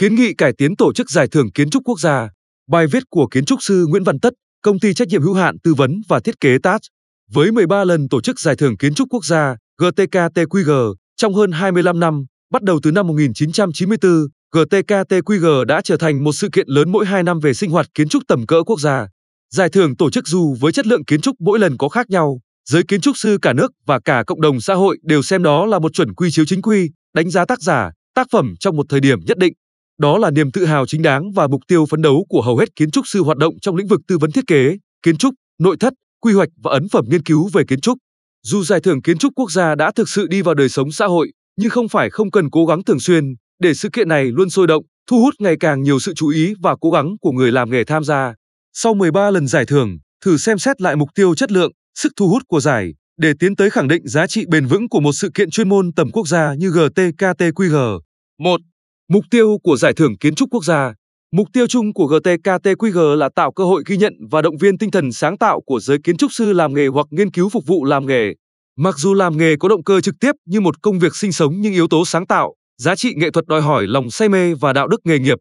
Kiến nghị cải tiến tổ chức giải thưởng kiến trúc quốc gia. Bài viết của kiến trúc sư Nguyễn Văn Tất, công ty trách nhiệm hữu hạn tư vấn và thiết kế TAT. Với 13 lần tổ chức giải thưởng kiến trúc quốc gia GTK-TQG trong hơn 25 năm, bắt đầu từ năm 1994, GTK-TQG đã trở thành một sự kiện lớn mỗi 2 năm về sinh hoạt kiến trúc tầm cỡ quốc gia. Giải thưởng tổ chức dù với chất lượng kiến trúc mỗi lần có khác nhau, giới kiến trúc sư cả nước và cả cộng đồng xã hội đều xem đó là một chuẩn quy chiếu chính quy, đánh giá tác giả, tác phẩm trong một thời điểm nhất định. Đó là niềm tự hào chính đáng và mục tiêu phấn đấu của hầu hết kiến trúc sư hoạt động trong lĩnh vực tư vấn thiết kế, kiến trúc, nội thất, quy hoạch và ấn phẩm nghiên cứu về kiến trúc. Dù giải thưởng kiến trúc quốc gia đã thực sự đi vào đời sống xã hội, nhưng không phải không cần cố gắng thường xuyên để sự kiện này luôn sôi động, thu hút ngày càng nhiều sự chú ý và cố gắng của người làm nghề tham gia. Sau 13 lần giải thưởng, thử xem xét lại mục tiêu chất lượng, sức thu hút của giải để tiến tới khẳng định giá trị bền vững của một sự kiện chuyên môn tầm quốc gia như GTKTQG. 1. Mục tiêu của Giải thưởng Kiến trúc Quốc gia Mục tiêu chung của GTKTQG là tạo cơ hội ghi nhận và động viên tinh thần sáng tạo của giới kiến trúc sư làm nghề hoặc nghiên cứu phục vụ làm nghề. Mặc dù làm nghề có động cơ trực tiếp như một công việc sinh sống nhưng yếu tố sáng tạo, giá trị nghệ thuật đòi hỏi lòng say mê và đạo đức nghề nghiệp.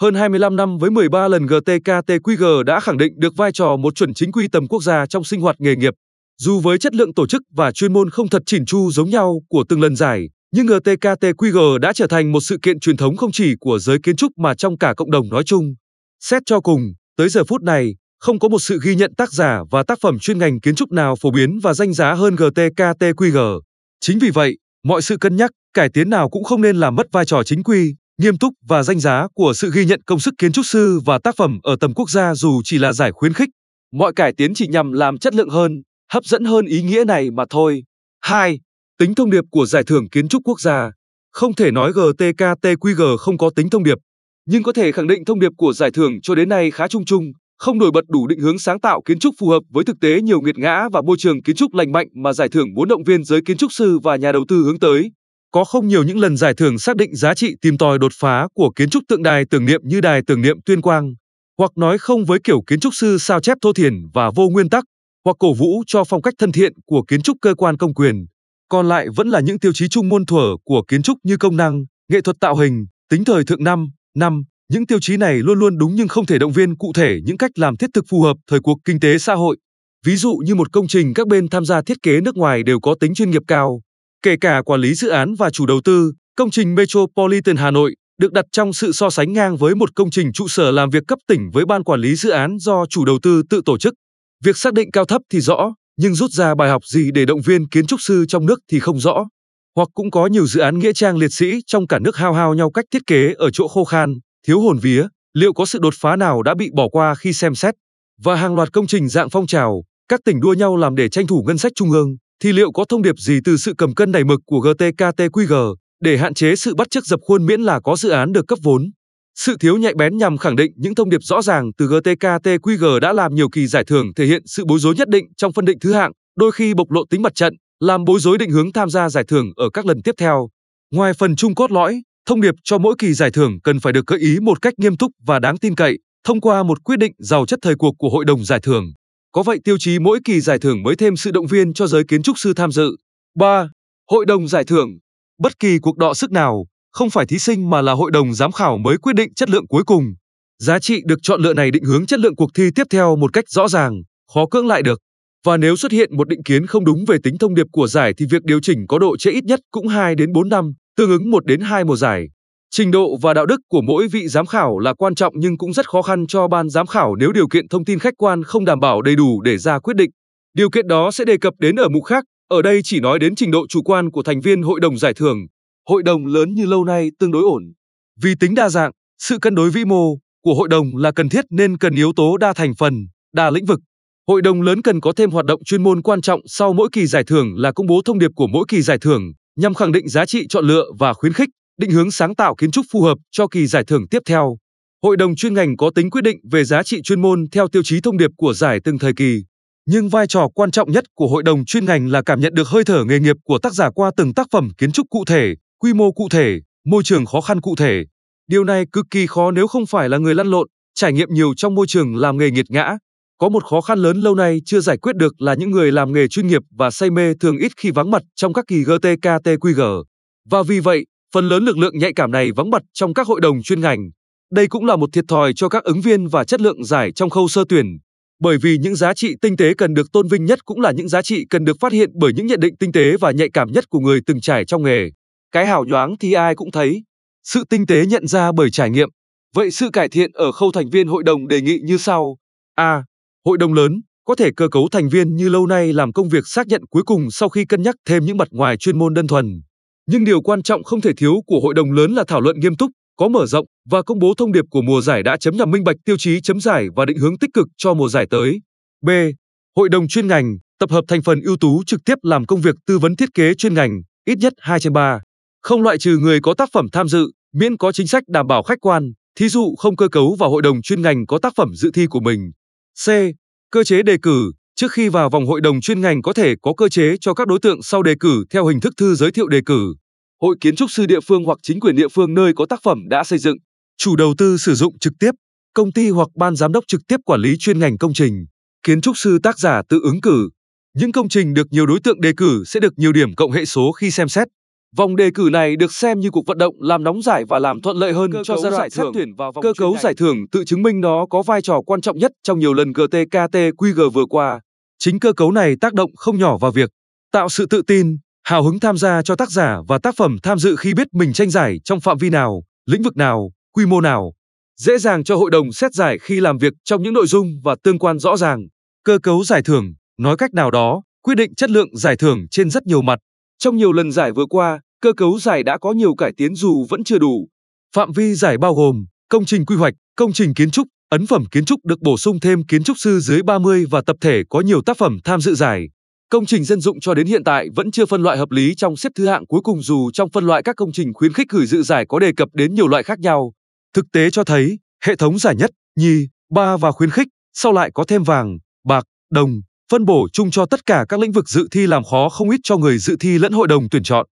Hơn 25 năm với 13 lần GTKTQG đã khẳng định được vai trò một chuẩn chính quy tầm quốc gia trong sinh hoạt nghề nghiệp. Dù với chất lượng tổ chức và chuyên môn không thật chỉn chu giống nhau của từng lần giải, nhưng GTKTQG đã trở thành một sự kiện truyền thống không chỉ của giới kiến trúc mà trong cả cộng đồng nói chung. Xét cho cùng, tới giờ phút này, không có một sự ghi nhận tác giả và tác phẩm chuyên ngành kiến trúc nào phổ biến và danh giá hơn GTKTQG. Chính vì vậy, mọi sự cân nhắc, cải tiến nào cũng không nên làm mất vai trò chính quy, nghiêm túc và danh giá của sự ghi nhận công sức kiến trúc sư và tác phẩm ở tầm quốc gia dù chỉ là giải khuyến khích. Mọi cải tiến chỉ nhằm làm chất lượng hơn, hấp dẫn hơn ý nghĩa này mà thôi. 2. Tính thông điệp của Giải thưởng Kiến trúc Quốc gia Không thể nói GTKTQG không có tính thông điệp, nhưng có thể khẳng định thông điệp của giải thưởng cho đến nay khá chung chung, không nổi bật đủ định hướng sáng tạo kiến trúc phù hợp với thực tế nhiều nghiệt ngã và môi trường kiến trúc lành mạnh mà giải thưởng muốn động viên giới kiến trúc sư và nhà đầu tư hướng tới. Có không nhiều những lần giải thưởng xác định giá trị tìm tòi đột phá của kiến trúc tượng đài tưởng niệm như đài tưởng niệm Tuyên Quang, hoặc nói không với kiểu kiến trúc sư sao chép thô thiển và vô nguyên tắc, hoặc cổ vũ cho phong cách thân thiện của kiến trúc cơ quan công quyền. Còn lại vẫn là những tiêu chí chung muôn thuở của kiến trúc như công năng, nghệ thuật tạo hình, tính thời thượng năm, năm. Những tiêu chí này luôn luôn đúng nhưng không thể động viên cụ thể những cách làm thiết thực phù hợp thời cuộc kinh tế xã hội. Ví dụ như một công trình các bên tham gia thiết kế nước ngoài đều có tính chuyên nghiệp cao, kể cả quản lý dự án và chủ đầu tư, công trình Metropolitan Hà Nội được đặt trong sự so sánh ngang với một công trình trụ sở làm việc cấp tỉnh với ban quản lý dự án do chủ đầu tư tự tổ chức. Việc xác định cao thấp thì rõ, nhưng rút ra bài học gì để động viên kiến trúc sư trong nước thì không rõ. Hoặc cũng có nhiều dự án nghĩa trang liệt sĩ trong cả nước hao hao nhau cách thiết kế ở chỗ khô khan, thiếu hồn vía, liệu có sự đột phá nào đã bị bỏ qua khi xem xét? Và hàng loạt công trình dạng phong trào, các tỉnh đua nhau làm để tranh thủ ngân sách trung ương, thì liệu có thông điệp gì từ sự cầm cân đẩy mực của GTKTQG để hạn chế sự bắt chước dập khuôn miễn là có dự án được cấp vốn? Sự thiếu nhạy bén nhằm khẳng định những thông điệp rõ ràng từ GTKTQG đã làm nhiều kỳ giải thưởng thể hiện sự bối rối nhất định trong phân định thứ hạng, đôi khi bộc lộ tính mặt trận, làm bối rối định hướng tham gia giải thưởng ở các lần tiếp theo. Ngoài phần chung cốt lõi, thông điệp cho mỗi kỳ giải thưởng cần phải được gợi ý một cách nghiêm túc và đáng tin cậy, thông qua một quyết định giàu chất thời cuộc của hội đồng giải thưởng. Có vậy tiêu chí mỗi kỳ giải thưởng mới thêm sự động viên cho giới kiến trúc sư tham dự. 3. Hội đồng giải thưởng. Bất kỳ cuộc đọ sức nào, không phải thí sinh mà là hội đồng giám khảo mới quyết định chất lượng cuối cùng. Giá trị được chọn lựa này định hướng chất lượng cuộc thi tiếp theo một cách rõ ràng, khó cưỡng lại được. Và nếu xuất hiện một định kiến không đúng về tính thông điệp của giải thì việc điều chỉnh có độ trễ ít nhất cũng 2 đến 4 năm, tương ứng 1 đến 2 mùa giải. Trình độ và đạo đức của mỗi vị giám khảo là quan trọng nhưng cũng rất khó khăn cho ban giám khảo nếu điều kiện thông tin khách quan không đảm bảo đầy đủ để ra quyết định. Điều kiện đó sẽ đề cập đến ở mục khác, ở đây chỉ nói đến trình độ chủ quan của thành viên hội đồng giải thưởng, hội đồng lớn như lâu nay tương đối ổn. Vì tính đa dạng, sự cân đối vĩ mô của hội đồng là cần thiết nên cần yếu tố đa thành phần, đa lĩnh vực. Hội đồng lớn cần có thêm hoạt động chuyên môn quan trọng sau mỗi kỳ giải thưởng là công bố thông điệp của mỗi kỳ giải thưởng nhằm khẳng định giá trị chọn lựa và khuyến khích, định hướng sáng tạo kiến trúc phù hợp cho kỳ giải thưởng tiếp theo. Hội đồng chuyên ngành có tính quyết định về giá trị chuyên môn theo tiêu chí thông điệp của giải từng thời kỳ. Nhưng vai trò quan trọng nhất của hội đồng chuyên ngành là cảm nhận được hơi thở nghề nghiệp của tác giả qua từng tác phẩm kiến trúc cụ thể, quy mô cụ thể, môi trường khó khăn cụ thể. Điều này cực kỳ khó nếu không phải là người lăn lộn, trải nghiệm nhiều trong môi trường làm nghề nghiệt ngã. Có một khó khăn lớn lâu nay chưa giải quyết được là những người làm nghề chuyên nghiệp và say mê thường ít khi vắng mặt trong các kỳ GTKTQG. Và vì vậy, phần lớn lực lượng nhạy cảm này vắng mặt trong các hội đồng chuyên ngành. Đây cũng là một thiệt thòi cho các ứng viên và chất lượng giải trong khâu sơ tuyển. Bởi vì những giá trị tinh tế cần được tôn vinh nhất cũng là những giá trị cần được phát hiện bởi những nhận định tinh tế và nhạy cảm nhất của người từng trải trong nghề. Cái hào nhoáng thì ai cũng thấy, sự tinh tế nhận ra bởi trải nghiệm. Vậy sự cải thiện ở khâu thành viên hội đồng đề nghị như sau. A. Hội đồng lớn có thể cơ cấu thành viên như lâu nay làm công việc xác nhận cuối cùng sau khi cân nhắc thêm những mặt ngoài chuyên môn đơn thuần. Nhưng điều quan trọng không thể thiếu của hội đồng lớn là thảo luận nghiêm túc, có mở rộng và công bố thông điệp của mùa giải đã chấm nhằm minh bạch tiêu chí chấm giải và định hướng tích cực cho mùa giải tới. B. Hội đồng chuyên ngành tập hợp thành phần ưu tú trực tiếp làm công việc tư vấn thiết kế chuyên ngành, ít nhất 2 trên 3. Không loại trừ người có tác phẩm tham dự, miễn có chính sách đảm bảo khách quan, thí dụ không cơ cấu vào hội đồng chuyên ngành có tác phẩm dự thi của mình. C. Cơ chế đề cử, trước khi vào vòng hội đồng chuyên ngành có thể có cơ chế cho các đối tượng sau đề cử theo hình thức thư giới thiệu đề cử. Hội kiến trúc sư địa phương hoặc chính quyền địa phương nơi có tác phẩm đã xây dựng, chủ đầu tư sử dụng trực tiếp, công ty hoặc ban giám đốc trực tiếp quản lý chuyên ngành công trình, kiến trúc sư tác giả tự ứng cử. Những công trình được nhiều đối tượng đề cử sẽ được nhiều điểm cộng hệ số khi xem xét. Vòng đề cử này được xem như cuộc vận động làm nóng giải và làm thuận lợi hơn Cơ cho giai đoạn thưởng. tuyển vào vòng Cơ cấu giải thưởng tự chứng minh nó có vai trò quan trọng nhất trong nhiều lần GTKT QG vừa qua. Chính cơ cấu này tác động không nhỏ vào việc tạo sự tự tin, hào hứng tham gia cho tác giả và tác phẩm tham dự khi biết mình tranh giải trong phạm vi nào, lĩnh vực nào, quy mô nào. Dễ dàng cho hội đồng xét giải khi làm việc trong những nội dung và tương quan rõ ràng. Cơ cấu giải thưởng, nói cách nào đó, quyết định chất lượng giải thưởng trên rất nhiều mặt. Trong nhiều lần giải vừa qua, cơ cấu giải đã có nhiều cải tiến dù vẫn chưa đủ. Phạm vi giải bao gồm công trình quy hoạch, công trình kiến trúc, ấn phẩm kiến trúc được bổ sung thêm kiến trúc sư dưới 30 và tập thể có nhiều tác phẩm tham dự giải. Công trình dân dụng cho đến hiện tại vẫn chưa phân loại hợp lý trong xếp thứ hạng cuối cùng dù trong phân loại các công trình khuyến khích gửi dự giải có đề cập đến nhiều loại khác nhau. Thực tế cho thấy, hệ thống giải nhất, nhì, ba và khuyến khích, sau lại có thêm vàng, bạc, đồng, phân bổ chung cho tất cả các lĩnh vực dự thi làm khó không ít cho người dự thi lẫn hội đồng tuyển chọn.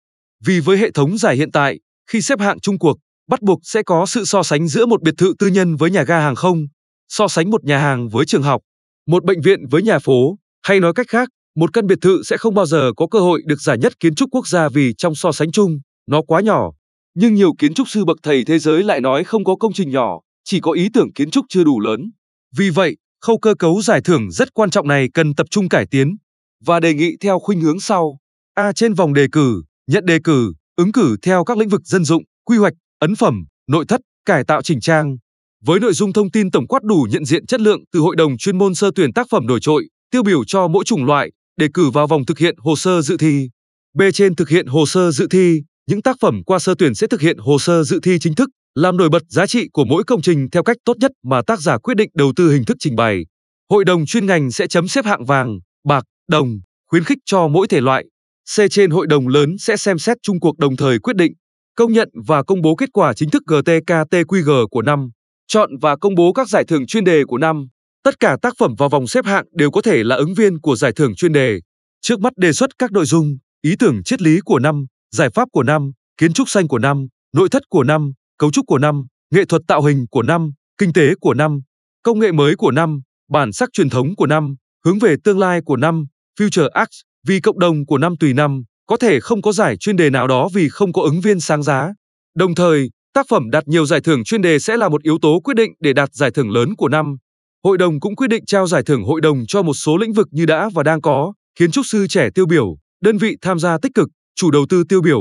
Vì với hệ thống giải hiện tại, khi xếp hạng chung cuộc, bắt buộc sẽ có sự so sánh giữa một biệt thự tư nhân với nhà ga hàng không, so sánh một nhà hàng với trường học, một bệnh viện với nhà phố, hay nói cách khác, một căn biệt thự sẽ không bao giờ có cơ hội được giải nhất kiến trúc quốc gia vì trong so sánh chung, nó quá nhỏ. Nhưng nhiều kiến trúc sư bậc thầy thế giới lại nói không có công trình nhỏ, chỉ có ý tưởng kiến trúc chưa đủ lớn. Vì vậy, khâu cơ cấu giải thưởng rất quan trọng này cần tập trung cải tiến và đề nghị theo khuynh hướng sau. A trên vòng đề cử, nhận đề cử, ứng cử theo các lĩnh vực dân dụng, quy hoạch, ấn phẩm, nội thất, cải tạo chỉnh trang. Với nội dung thông tin tổng quát đủ nhận diện chất lượng từ hội đồng chuyên môn sơ tuyển tác phẩm nổi trội, tiêu biểu cho mỗi chủng loại, đề cử vào vòng thực hiện hồ sơ dự thi. B trên thực hiện hồ sơ dự thi, những tác phẩm qua sơ tuyển sẽ thực hiện hồ sơ dự thi chính thức, làm nổi bật giá trị của mỗi công trình theo cách tốt nhất mà tác giả quyết định đầu tư hình thức trình bày. Hội đồng chuyên ngành sẽ chấm xếp hạng vàng, bạc, đồng, khuyến khích cho mỗi thể loại. C trên hội đồng lớn sẽ xem xét chung cuộc đồng thời quyết định, công nhận và công bố kết quả chính thức GTKTQG của năm, chọn và công bố các giải thưởng chuyên đề của năm. Tất cả tác phẩm vào vòng xếp hạng đều có thể là ứng viên của giải thưởng chuyên đề. Trước mắt đề xuất các nội dung, ý tưởng triết lý của năm, giải pháp của năm, kiến trúc xanh của năm, nội thất của năm, cấu trúc của năm, nghệ thuật tạo hình của năm, kinh tế của năm, công nghệ mới của năm, bản sắc truyền thống của năm, hướng về tương lai của năm, Future Arts, vì cộng đồng của năm tùy năm, có thể không có giải chuyên đề nào đó vì không có ứng viên sáng giá. Đồng thời, tác phẩm đạt nhiều giải thưởng chuyên đề sẽ là một yếu tố quyết định để đạt giải thưởng lớn của năm. Hội đồng cũng quyết định trao giải thưởng hội đồng cho một số lĩnh vực như đã và đang có, kiến trúc sư trẻ tiêu biểu, đơn vị tham gia tích cực, chủ đầu tư tiêu biểu.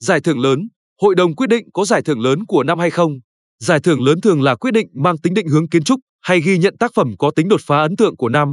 Giải thưởng lớn, hội đồng quyết định có giải thưởng lớn của năm hay không. Giải thưởng lớn thường là quyết định mang tính định hướng kiến trúc hay ghi nhận tác phẩm có tính đột phá ấn tượng của năm.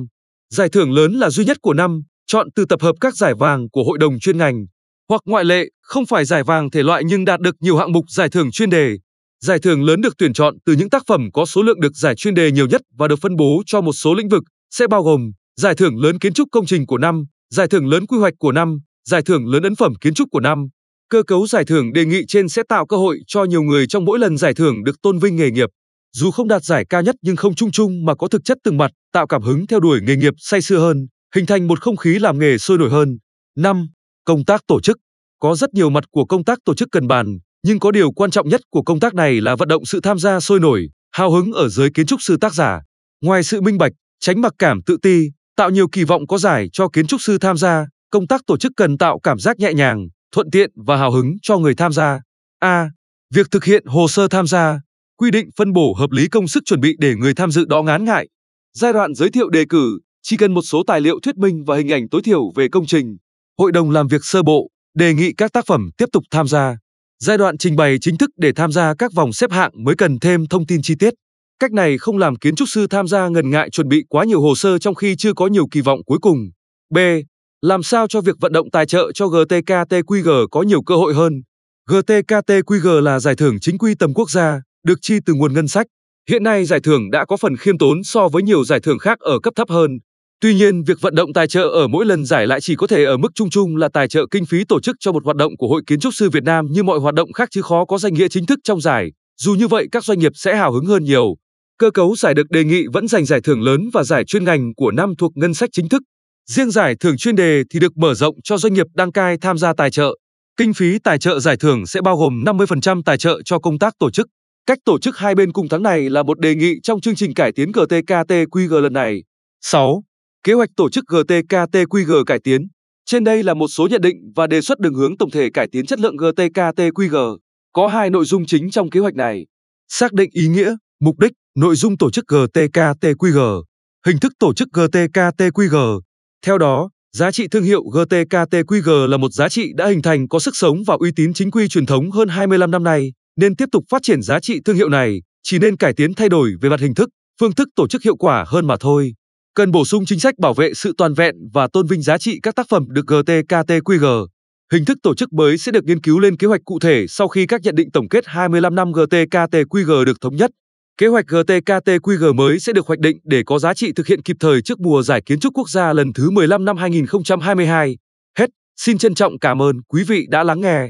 Giải thưởng lớn là duy nhất của năm, chọn từ tập hợp các giải vàng của hội đồng chuyên ngành, hoặc ngoại lệ, không phải giải vàng thể loại nhưng đạt được nhiều hạng mục giải thưởng chuyên đề. Giải thưởng lớn được tuyển chọn từ những tác phẩm có số lượng được giải chuyên đề nhiều nhất và được phân bố cho một số lĩnh vực, sẽ bao gồm giải thưởng lớn kiến trúc công trình của năm, giải thưởng lớn quy hoạch của năm, giải thưởng lớn ấn phẩm kiến trúc của năm. Cơ cấu giải thưởng đề nghị trên sẽ tạo cơ hội cho nhiều người trong mỗi lần giải thưởng được tôn vinh nghề nghiệp. Dù không đạt giải cao nhất nhưng không chung chung mà có thực chất từng mặt, tạo cảm hứng theo đuổi nghề nghiệp say sưa hơn, hình thành một không khí làm nghề sôi nổi hơn. 5. Công tác tổ chức. Có rất nhiều mặt của công tác tổ chức cần bàn, nhưng có điều quan trọng nhất của công tác này là vận động sự tham gia sôi nổi, hào hứng ở giới kiến trúc sư tác giả. Ngoài sự minh bạch, tránh mặc cảm tự ti, tạo nhiều kỳ vọng có giải cho kiến trúc sư tham gia, công tác tổ chức cần tạo cảm giác nhẹ nhàng, thuận tiện và hào hứng cho người tham gia. A. Việc thực hiện hồ sơ tham gia, quy định phân bổ hợp lý công sức chuẩn bị để người tham dự đó ngán ngại. Giai đoạn giới thiệu đề cử, chỉ cần một số tài liệu thuyết minh và hình ảnh tối thiểu về công trình. Hội đồng làm việc sơ bộ, đề nghị các tác phẩm tiếp tục tham gia. Giai đoạn trình bày chính thức để tham gia các vòng xếp hạng mới cần thêm thông tin chi tiết. Cách này không làm kiến trúc sư tham gia ngần ngại chuẩn bị quá nhiều hồ sơ trong khi chưa có nhiều kỳ vọng cuối cùng. B. Làm sao cho việc vận động tài trợ cho GTKTQG có nhiều cơ hội hơn. GTKTQG là giải thưởng chính quy tầm quốc gia, được chi từ nguồn ngân sách. Hiện nay giải thưởng đã có phần khiêm tốn so với nhiều giải thưởng khác ở cấp thấp hơn. Tuy nhiên, việc vận động tài trợ ở mỗi lần giải lại chỉ có thể ở mức chung chung là tài trợ kinh phí tổ chức cho một hoạt động của Hội Kiến trúc sư Việt Nam như mọi hoạt động khác chứ khó có danh nghĩa chính thức trong giải. Dù như vậy, các doanh nghiệp sẽ hào hứng hơn nhiều. Cơ cấu giải được đề nghị vẫn dành giải thưởng lớn và giải chuyên ngành của năm thuộc ngân sách chính thức. Riêng giải thưởng chuyên đề thì được mở rộng cho doanh nghiệp đăng cai tham gia tài trợ. Kinh phí tài trợ giải thưởng sẽ bao gồm 50% tài trợ cho công tác tổ chức. Cách tổ chức hai bên cùng tháng này là một đề nghị trong chương trình cải tiến GTKTQG lần này. 6. Kế hoạch tổ chức GTKTQG cải tiến. Trên đây là một số nhận định và đề xuất đường hướng tổng thể cải tiến chất lượng GTKTQG. Có hai nội dung chính trong kế hoạch này. Xác định ý nghĩa, mục đích, nội dung tổ chức GTKTQG, hình thức tổ chức GTKTQG. Theo đó, giá trị thương hiệu GTKTQG là một giá trị đã hình thành có sức sống và uy tín chính quy truyền thống hơn 25 năm nay, nên tiếp tục phát triển giá trị thương hiệu này, chỉ nên cải tiến thay đổi về mặt hình thức, phương thức tổ chức hiệu quả hơn mà thôi. Cần bổ sung chính sách bảo vệ sự toàn vẹn và tôn vinh giá trị các tác phẩm được GTKTQG. Hình thức tổ chức mới sẽ được nghiên cứu lên kế hoạch cụ thể sau khi các nhận định tổng kết 25 năm GTKTQG được thống nhất. Kế hoạch GTKTQG mới sẽ được hoạch định để có giá trị thực hiện kịp thời trước mùa giải kiến trúc quốc gia lần thứ 15 năm 2022. Hết, xin trân trọng cảm ơn quý vị đã lắng nghe.